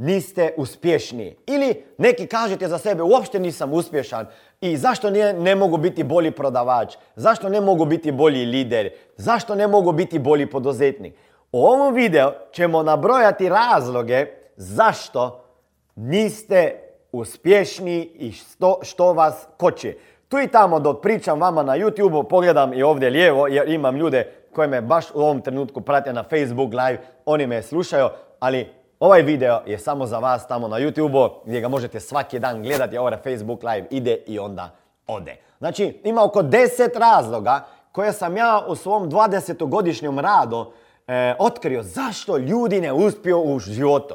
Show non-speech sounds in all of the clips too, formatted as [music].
niste uspješni? Ili neki kažete za sebe uopšte nisam uspješan i zašto ne, ne mogu biti bolji prodavač? Zašto ne mogu biti bolji lider? Zašto ne mogu biti bolji poduzetnik? U ovom videu ćemo nabrojati razloge zašto niste uspješni i što, što vas koči. Tu i tamo dok pričam vama na YouTube, pogledam i ovdje lijevo jer imam ljude koji me baš u ovom trenutku prate na Facebook live, oni me slušaju, ali ovaj video je samo za vas tamo na YouTube gdje ga možete svaki dan gledati, ovaj Facebook live ide i onda ode. Znači, ima oko 10 razloga koje sam ja u svom 20-godišnjem radu e, otkrio zašto ljudi ne uspiju u životu.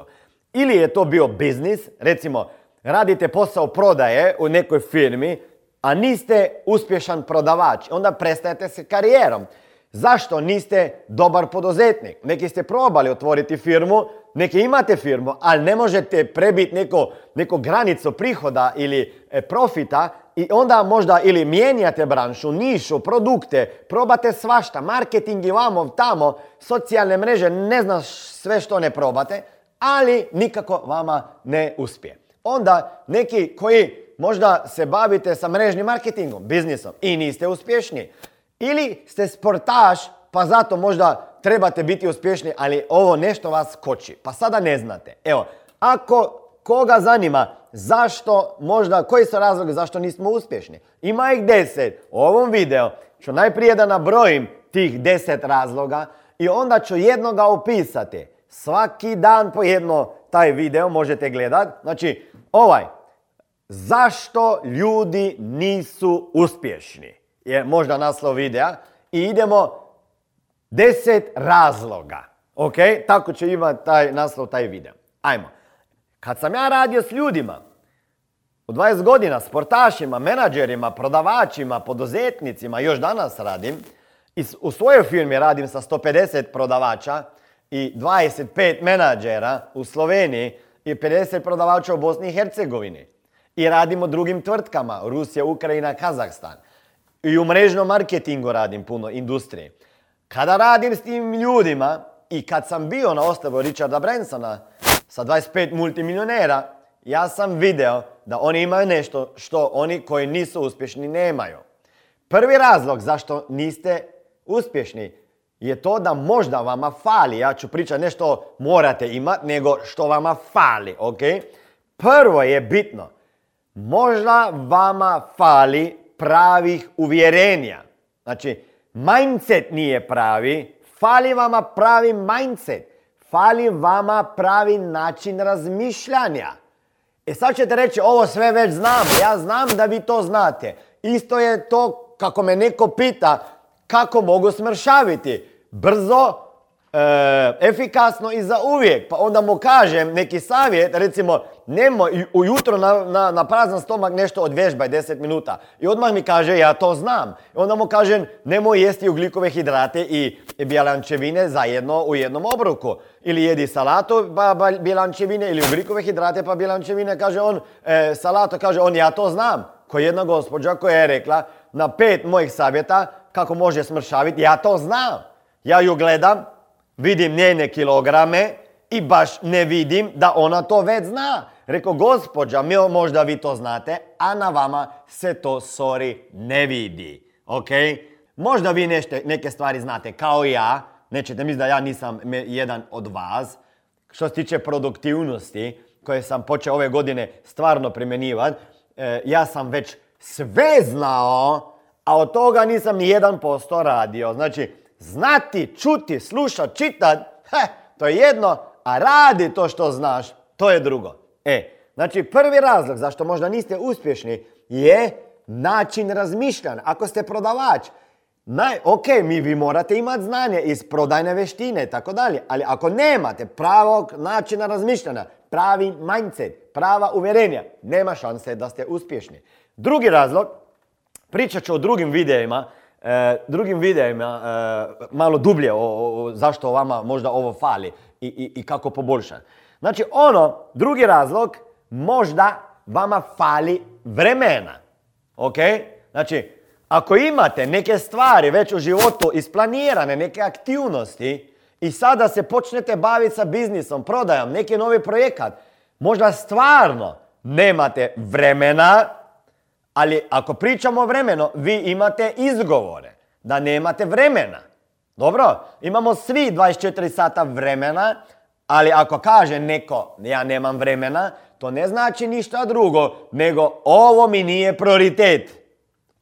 Ili je to bio biznis, recimo radite posao prodaje u nekoj firmi, a niste uspješan prodavač, onda prestajete se karijerom. Zašto niste dobar poduzetnik? Neki ste probali otvoriti firmu, neki imate firmu, ali ne možete prebiti neko, neko granicu prihoda ili e, profita i onda možda ili mijenjate branšu, nišu, produkte, probate svašta, marketing i vamo, tamo, socijalne mreže, ne znaš sve što ne probate, ali nikako vama ne uspije. Onda neki koji možda se bavite sa mrežnim marketingom, biznisom i niste uspješni. Ili ste sportaš pa zato možda trebate biti uspješni, ali ovo nešto vas koči. Pa sada ne znate. Evo, ako koga zanima zašto možda, koji su razloge zašto nismo uspješni? Ima ih deset. U ovom videu ću najprije da nabrojim tih deset razloga i onda ću jednoga opisati. Svaki dan po jedno taj video možete gledat. Znači, ovaj, zašto ljudi nisu uspješni? Je možda naslov videa. I idemo deset razloga. Ok? Tako će imati taj naslov, taj video. Ajmo. Kad sam ja radio s ljudima, u 20 godina, sportašima, menadžerima, prodavačima, poduzetnicima, još danas radim, u svojoj firmi radim sa 150 prodavača i 25 menadžera u Sloveniji i 50 prodavača u Bosni i Hercegovini. I radimo drugim tvrtkama, Rusija, Ukrajina, Kazahstan. I u mrežnom marketingu radim puno, industrije. Kada radim s tim ljudima i kad sam bio na ostavu Richarda Bransona sa 25 multimilionera, ja sam video da oni imaju nešto što oni koji nisu uspješni nemaju. Prvi razlog zašto niste uspješni je to da možda vama fali. Ja ću pričati nešto morate imati, nego što vama fali, ok? Prvo je bitno. Možda vama fali pravih uvjerenja. Znači, mindset nije pravi, fali vama pravi mindset, fali vama pravi način razmišljanja. E sad ćete reći, ovo sve već znam, ja znam da vi to znate. Isto je to kako me neko pita kako mogu smršaviti. Brzo, efikasno i za uvijek. Pa onda mu kažem neki savjet, recimo, nemoj ujutro na, na, na prazan stomak nešto odvježbaj 10 minuta. I odmah mi kaže, ja to znam. I onda mu kažem, nemoj jesti ugljikove hidrate i bjelančevine zajedno u jednom obroku. Ili jedi salatu pa bjelančevine ili ugljikove hidrate pa bjelančevine. Kaže on, e, salatu, kaže on, ja to znam. Ko jedna gospođa koja je rekla na pet mojih savjeta kako može smršaviti, ja to znam. Ja ju gledam, vidim njene kilograme i baš ne vidim da ona to već zna. Rekao, gospođa, možda vi to znate, a na vama se to, sorry, ne vidi. Ok? Možda vi nešte, neke stvari znate kao ja, nećete misliti da ja nisam jedan od vas. Što se tiče produktivnosti, koje sam počeo ove godine stvarno primjenjivati, e, ja sam već sve znao, a od toga nisam ni jedan posto radio. Znači, znati, čuti, slušati, čitat, he, to je jedno, a radi to što znaš, to je drugo. E, znači prvi razlog zašto možda niste uspješni je način razmišljanja. Ako ste prodavač, naj, ok, mi vi morate imati znanje iz prodajne veštine i tako dalje, ali ako nemate pravog načina razmišljanja, pravi mindset, prava uvjerenja, nema šanse da ste uspješni. Drugi razlog, pričat ću o drugim videima, e, drugim videima e, malo dublje o, zašto vama možda ovo fali i, i, i kako poboljšati. Znači ono, drugi razlog, možda vama fali vremena. Ok? Znači, ako imate neke stvari već u životu isplanirane, neke aktivnosti i sada se počnete baviti sa biznisom, prodajom, neki novi projekat, možda stvarno nemate vremena, ali ako pričamo o vremenu, vi imate izgovore da nemate vremena. Dobro, imamo svi 24 sata vremena, ali ako kaže neko ja nemam vremena, to ne znači ništa drugo, nego ovo mi nije prioritet.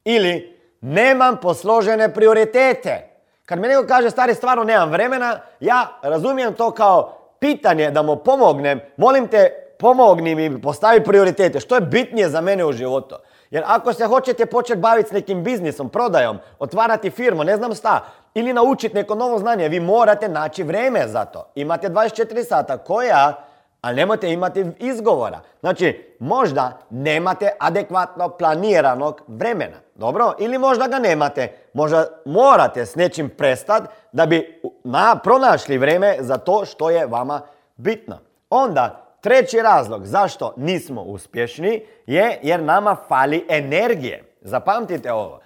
Ili nemam posložene prioritete. Kad mi neko kaže stari stvarno nemam vremena, ja razumijem to kao pitanje da mu pomognem, molim te pomogni mi postavi prioritete. Što je bitnije za mene u životu? Jer ako se hoćete početi baviti s nekim biznisom, prodajom, otvarati firmu, ne znam šta, ili naučiti neko novo znanje, vi morate naći vreme za to. Imate 24 sata koja, ali nemojte imati izgovora. Znači, možda nemate adekvatno planiranog vremena. Dobro? Ili možda ga nemate. Možda morate s nečim prestati da bi na, pronašli vreme za to što je vama bitno. Onda, Treći razlog zašto nismo uspješni je jer nama fali energije. Zapamtite ovo.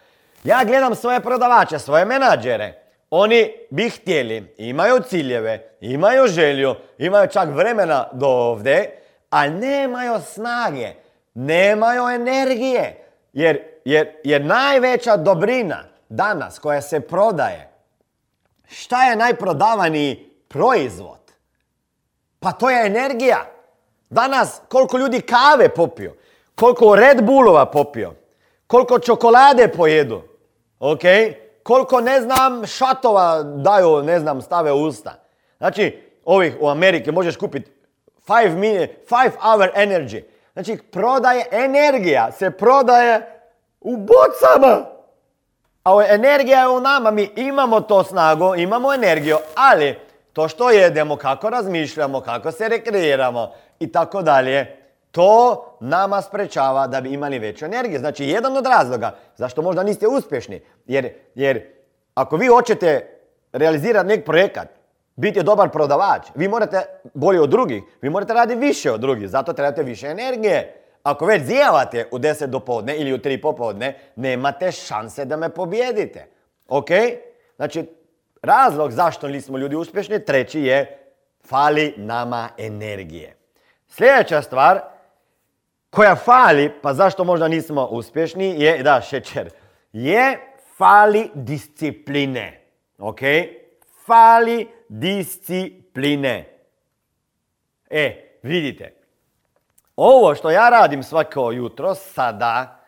Ja gledam svoje prodavače, svoje menadžere. Oni bi htjeli, imaju ciljeve, imaju želju, imaju čak vremena do ovdje, a nemaju snage, nemaju energije. Jer, jer, jer najveća dobrina danas koja se prodaje, šta je najprodavaniji proizvod? Pa to je energija. Danas koliko ljudi kave popio, koliko Red Bullova popio, koliko čokolade pojedu, ok? Koliko, ne znam, šatova daju, ne znam, stave u usta. Znači, ovih u Amerike možeš kupiti 5 minute, five hour energy. Znači, prodaje energija, se prodaje u bocama. A energija je u nama, mi imamo to snagu, imamo energiju, ali to što jedemo, kako razmišljamo, kako se rekreiramo, i tako dalje, to nama sprečava da bi imali veću energiju. Znači, jedan od razloga zašto možda niste uspješni, jer, jer ako vi hoćete realizirati nek projekat, biti dobar prodavač, vi morate bolje od drugih, vi morate raditi više od drugih, zato trebate više energije. Ako već zijevate u 10 do podne ili u 3 popodne, nemate šanse da me pobjedite. Ok? Znači, razlog zašto nismo ljudi uspješni, treći je fali nama energije. Sljedeća stvar koja fali, pa zašto možda nismo uspješni, je, da, šećer, je fali discipline. Ok? Fali discipline. E, vidite, ovo što ja radim svako jutro, sada,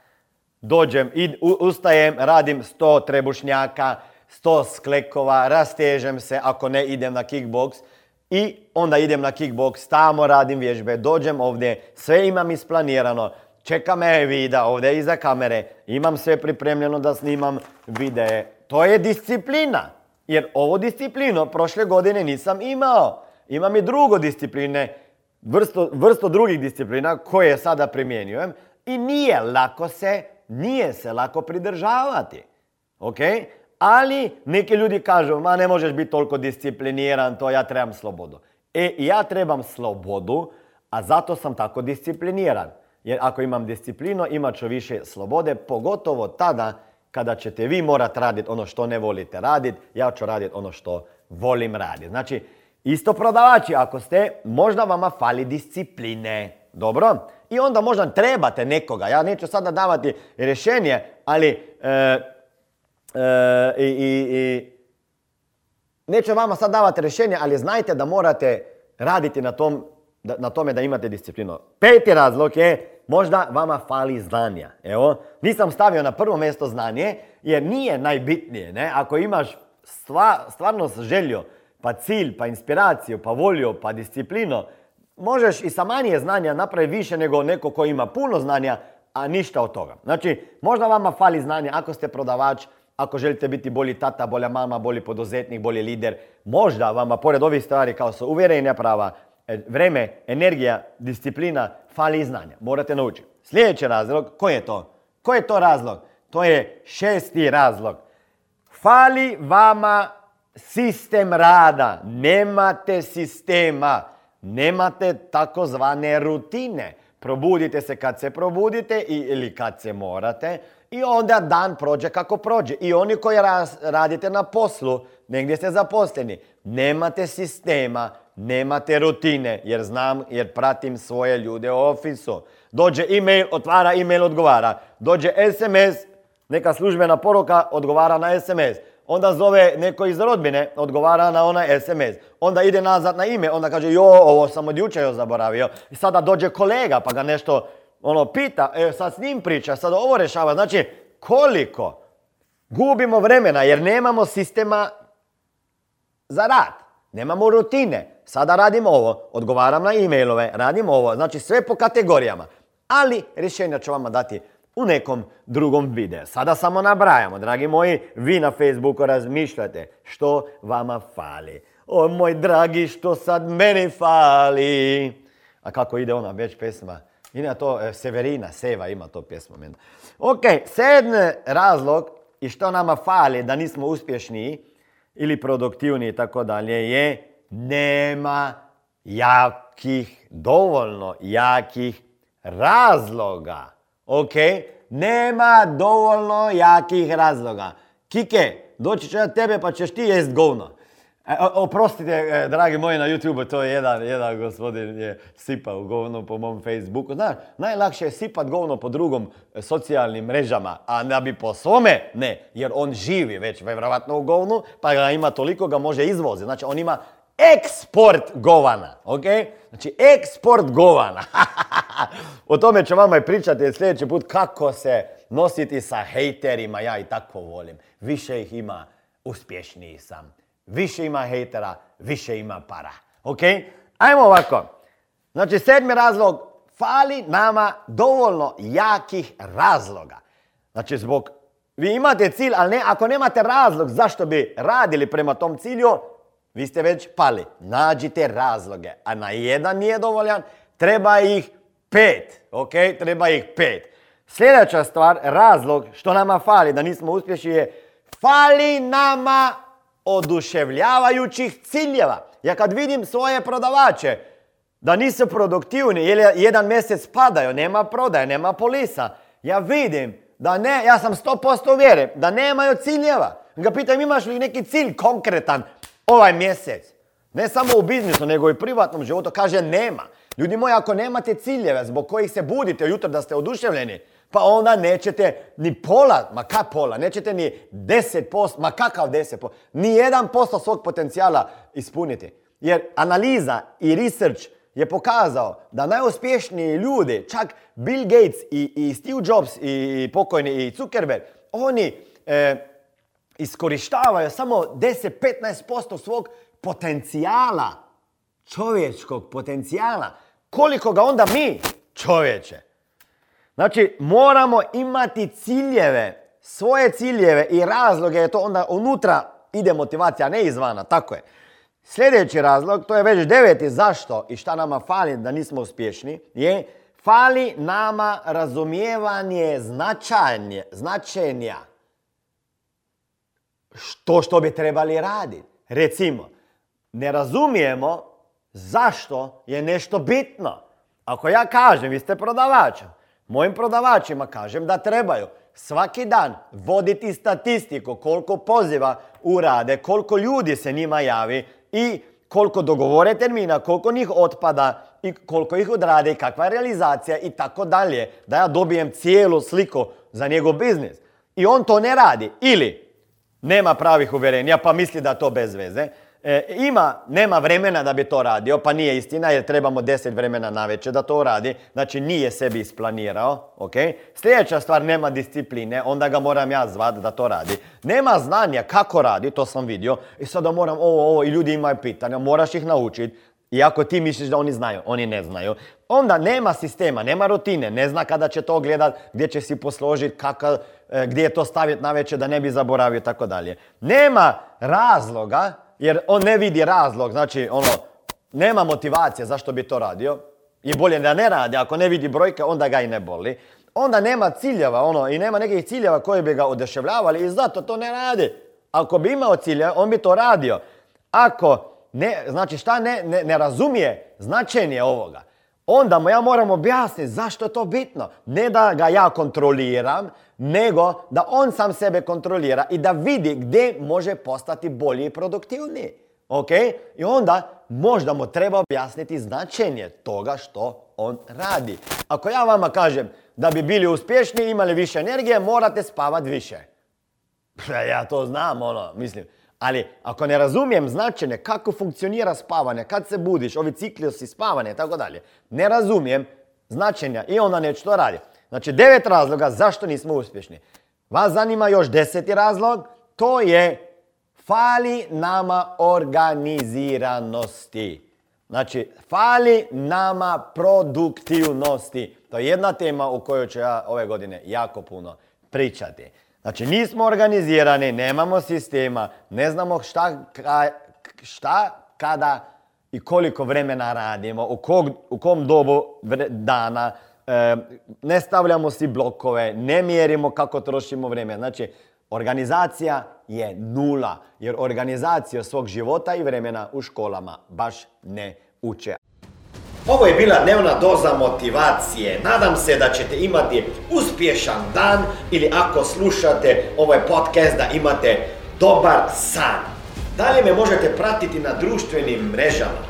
dođem, i ustajem, radim 100 trebušnjaka, 100 sklekova, rastežem se, ako ne idem na kickbox, i onda idem na kickbox, tamo radim vježbe, dođem ovdje, sve imam isplanirano, čeka me vida ovdje iza kamere, imam sve pripremljeno da snimam videe. To je disciplina, jer ovo disciplino prošle godine nisam imao. Imam i drugo discipline, vrsto, vrsto drugih disciplina koje sada primjenjujem i nije lako se, nije se lako pridržavati. Ok? Ali neki ljudi kažu, ma ne možeš biti toliko discipliniran, to ja trebam slobodu. E, ja trebam slobodu, a zato sam tako discipliniran. Jer ako imam disciplinu, imat ću više slobode, pogotovo tada kada ćete vi morat raditi ono što ne volite raditi, ja ću raditi ono što volim raditi. Znači, isto prodavači, ako ste, možda vama fali discipline. Dobro? I onda možda trebate nekoga. Ja neću sada davati rješenje, ali e, E, i, i, i neću vama sad davati rješenje, ali znajte da morate raditi na, tom, na tome da imate disciplinu. Peti razlog je možda vama fali znanja. Evo, nisam stavio na prvo mjesto znanje jer nije najbitnije. Ne? Ako imaš stva, stvarno želju, pa cilj, pa inspiraciju, pa volju, pa disciplinu, možeš i sa manje znanja napraviti više nego neko ko ima puno znanja, a ništa od toga. Znači, možda vama fali znanja ako ste prodavač, ako želite biti bolji tata, bolja mama, bolji poduzetnik, bolji lider, možda vama pored ovih stvari kao su uvjerenja prava, e, vreme, energija, disciplina, fali i znanja. Morate naučiti. Sljedeći razlog, koji je to? Koji je to razlog? To je šesti razlog. Fali vama sistem rada. Nemate sistema. Nemate takozvane rutine. Probudite se kad se probudite ili kad se morate i onda dan prođe kako prođe. I oni koji radite na poslu, negdje ste zaposleni, nemate sistema, nemate rutine, jer znam, jer pratim svoje ljude u ofisu. Dođe e-mail, otvara e-mail, odgovara. Dođe SMS, neka službena poruka, odgovara na SMS. Onda zove neko iz rodbine, odgovara na onaj SMS. Onda ide nazad na ime, onda kaže jo, ovo sam od jučer zaboravio. I sada dođe kolega pa ga nešto ono pita, e, sad s njim priča, sad ovo rešava. Znači, koliko gubimo vremena jer nemamo sistema za rad. Nemamo rutine. Sada radim ovo, odgovaram na e-mailove, radim ovo. Znači sve po kategorijama. Ali rješenja ću vam dati u nekom drugom videu. Sada samo nabrajamo, dragi moji, vi na Facebooku razmišljate što vama fali. O moj dragi, što sad meni fali. A kako ide ona već pesma? Ide to e, Severina, Seva ima to pjesmu. Ok, sedmi razlog i što nama fali da nismo uspješni ili produktivni i tako dalje je nema jakih, dovoljno jakih razloga. Ok? Nema dovoljno jakih razloga. Kike, doći će na tebe pa ćeš ti jest govno. E, oprostite, e, dragi moji na YouTube, to je jedan, jedan gospodin je sipao govno po mom Facebooku. Znaš, najlakše je sipat govno po drugom e, socijalnim mrežama, a da bi po svome, ne, jer on živi već vjerojatno u govnu, pa ga ima toliko ga može izvoziti. Znači, on ima eksport govana, ok? Znači, eksport govana. [laughs] o tome ću vama i pričati sljedeći put kako se nositi sa hejterima, ja i tako volim. Više ih ima, uspješniji sam. Više ima hejtera, više ima para. Ok? Ajmo ovako. Znači, sedmi razlog, fali nama dovoljno jakih razloga. Znači, zbog, vi imate cilj, ali ne, ako nemate razlog zašto bi radili prema tom cilju, vi ste već pali. Nađite razloge. A na jedan nije dovoljan, treba ih pet. Ok? Treba ih pet. Sljedeća stvar, razlog što nama fali da nismo uspješni je fali nama oduševljavajućih ciljeva. Ja kad vidim svoje prodavače da nisu produktivni ili jedan mjesec padaju, nema prodaje, nema polisa, ja vidim da ne, ja sam 100% uvjeren da nemaju ciljeva. Ga pitam imaš li neki cilj konkretan ovaj mjesec? Ne samo u biznisu, nego i u privatnom životu. Kaže nema. Ljudi moji, ako nemate ciljeve zbog kojih se budite ujutro da ste oduševljeni, pa onda nećete ni pola, ma kak pola, nećete ni 10%, ma kakav 10%, ni 1% svog potencijala ispuniti. Jer analiza i research je pokazao da najuspješniji ljudi, čak Bill Gates i, i Steve Jobs i pokojni i Zuckerberg, oni e, iskorištavaju samo 10-15% svog potencijala, čovječkog potencijala. Koliko ga onda mi, čovječe, Znači, moramo imati ciljeve, svoje ciljeve i razloge, je to onda unutra ide motivacija, ne izvana, tako je. Sljedeći razlog, to je već deveti zašto i šta nama fali da nismo uspješni, je fali nama razumijevanje značajnje, značenja. Što što bi trebali raditi. Recimo, ne razumijemo zašto je nešto bitno. Ako ja kažem, vi ste prodavač, Mojim prodavačima kažem da trebaju svaki dan voditi statistiku koliko poziva urade, koliko ljudi se njima javi i koliko dogovore termina, koliko njih otpada i koliko ih odrade i kakva je realizacija i tako dalje. Da ja dobijem cijelu sliku za njegov biznis. I on to ne radi. Ili nema pravih uvjerenja pa misli da to bez veze. E, ima, nema vremena da bi to radio, pa nije istina jer trebamo 10 vremena na večer da to radi. Znači nije sebi isplanirao, ok? Sljedeća stvar, nema discipline, onda ga moram ja zvat da to radi. Nema znanja kako radi, to sam vidio. I sada moram ovo, ovo, i ljudi imaju pitanja, moraš ih naučiti. I ako ti misliš da oni znaju, oni ne znaju. Onda nema sistema, nema rutine, ne zna kada će to gledat, gdje će si posložiti, kakav, e, gdje je to staviti na večer da ne bi zaboravio i tako dalje. Nema razloga jer on ne vidi razlog, znači ono, nema motivacije zašto bi to radio. I bolje da ne radi, ako ne vidi brojke, onda ga i ne boli. onda nema ciljeva, ono, i nema nekih ciljeva koji bi ga oduševljavali i zato to ne radi. Ako bi imao cilje, on bi to radio. Ako ne, znači šta ne, ne, ne razumije značenje ovoga, onda mu ja moram objasniti zašto je to bitno. Ne da ga ja kontroliram, nego da on sam sebe kontrolira i da vidi gdje može postati bolji i produktivniji. Ok? I onda možda mu treba objasniti značenje toga što on radi. Ako ja vama kažem da bi bili uspješni, imali više energije, morate spavati više. Ja to znam, ono, mislim. Ali ako ne razumijem značenje kako funkcionira spavanje, kad se budiš, ovi ciklusi spavanja i tako dalje, ne razumijem značenja i onda neću to raditi. Znači devet razloga zašto nismo uspješni. Vas zanima još deseti razlog, to je fali nama organiziranosti. Znači, fali nama produktivnosti. To je jedna tema u kojoj ću ja ove godine jako puno pričati. Znači, nismo organizirani, nemamo sistema, ne znamo šta, šta kada i koliko vremena radimo, u, u kom dobu dana, ne stavljamo si blokove, ne mjerimo kako trošimo vrijeme. Znači, organizacija je nula, jer organizacija svog života i vremena u školama baš ne uče. Ovo je bila dnevna doza motivacije. Nadam se da ćete imati uspješan dan ili ako slušate ovaj podcast da imate dobar san. Dalje me možete pratiti na društvenim mrežama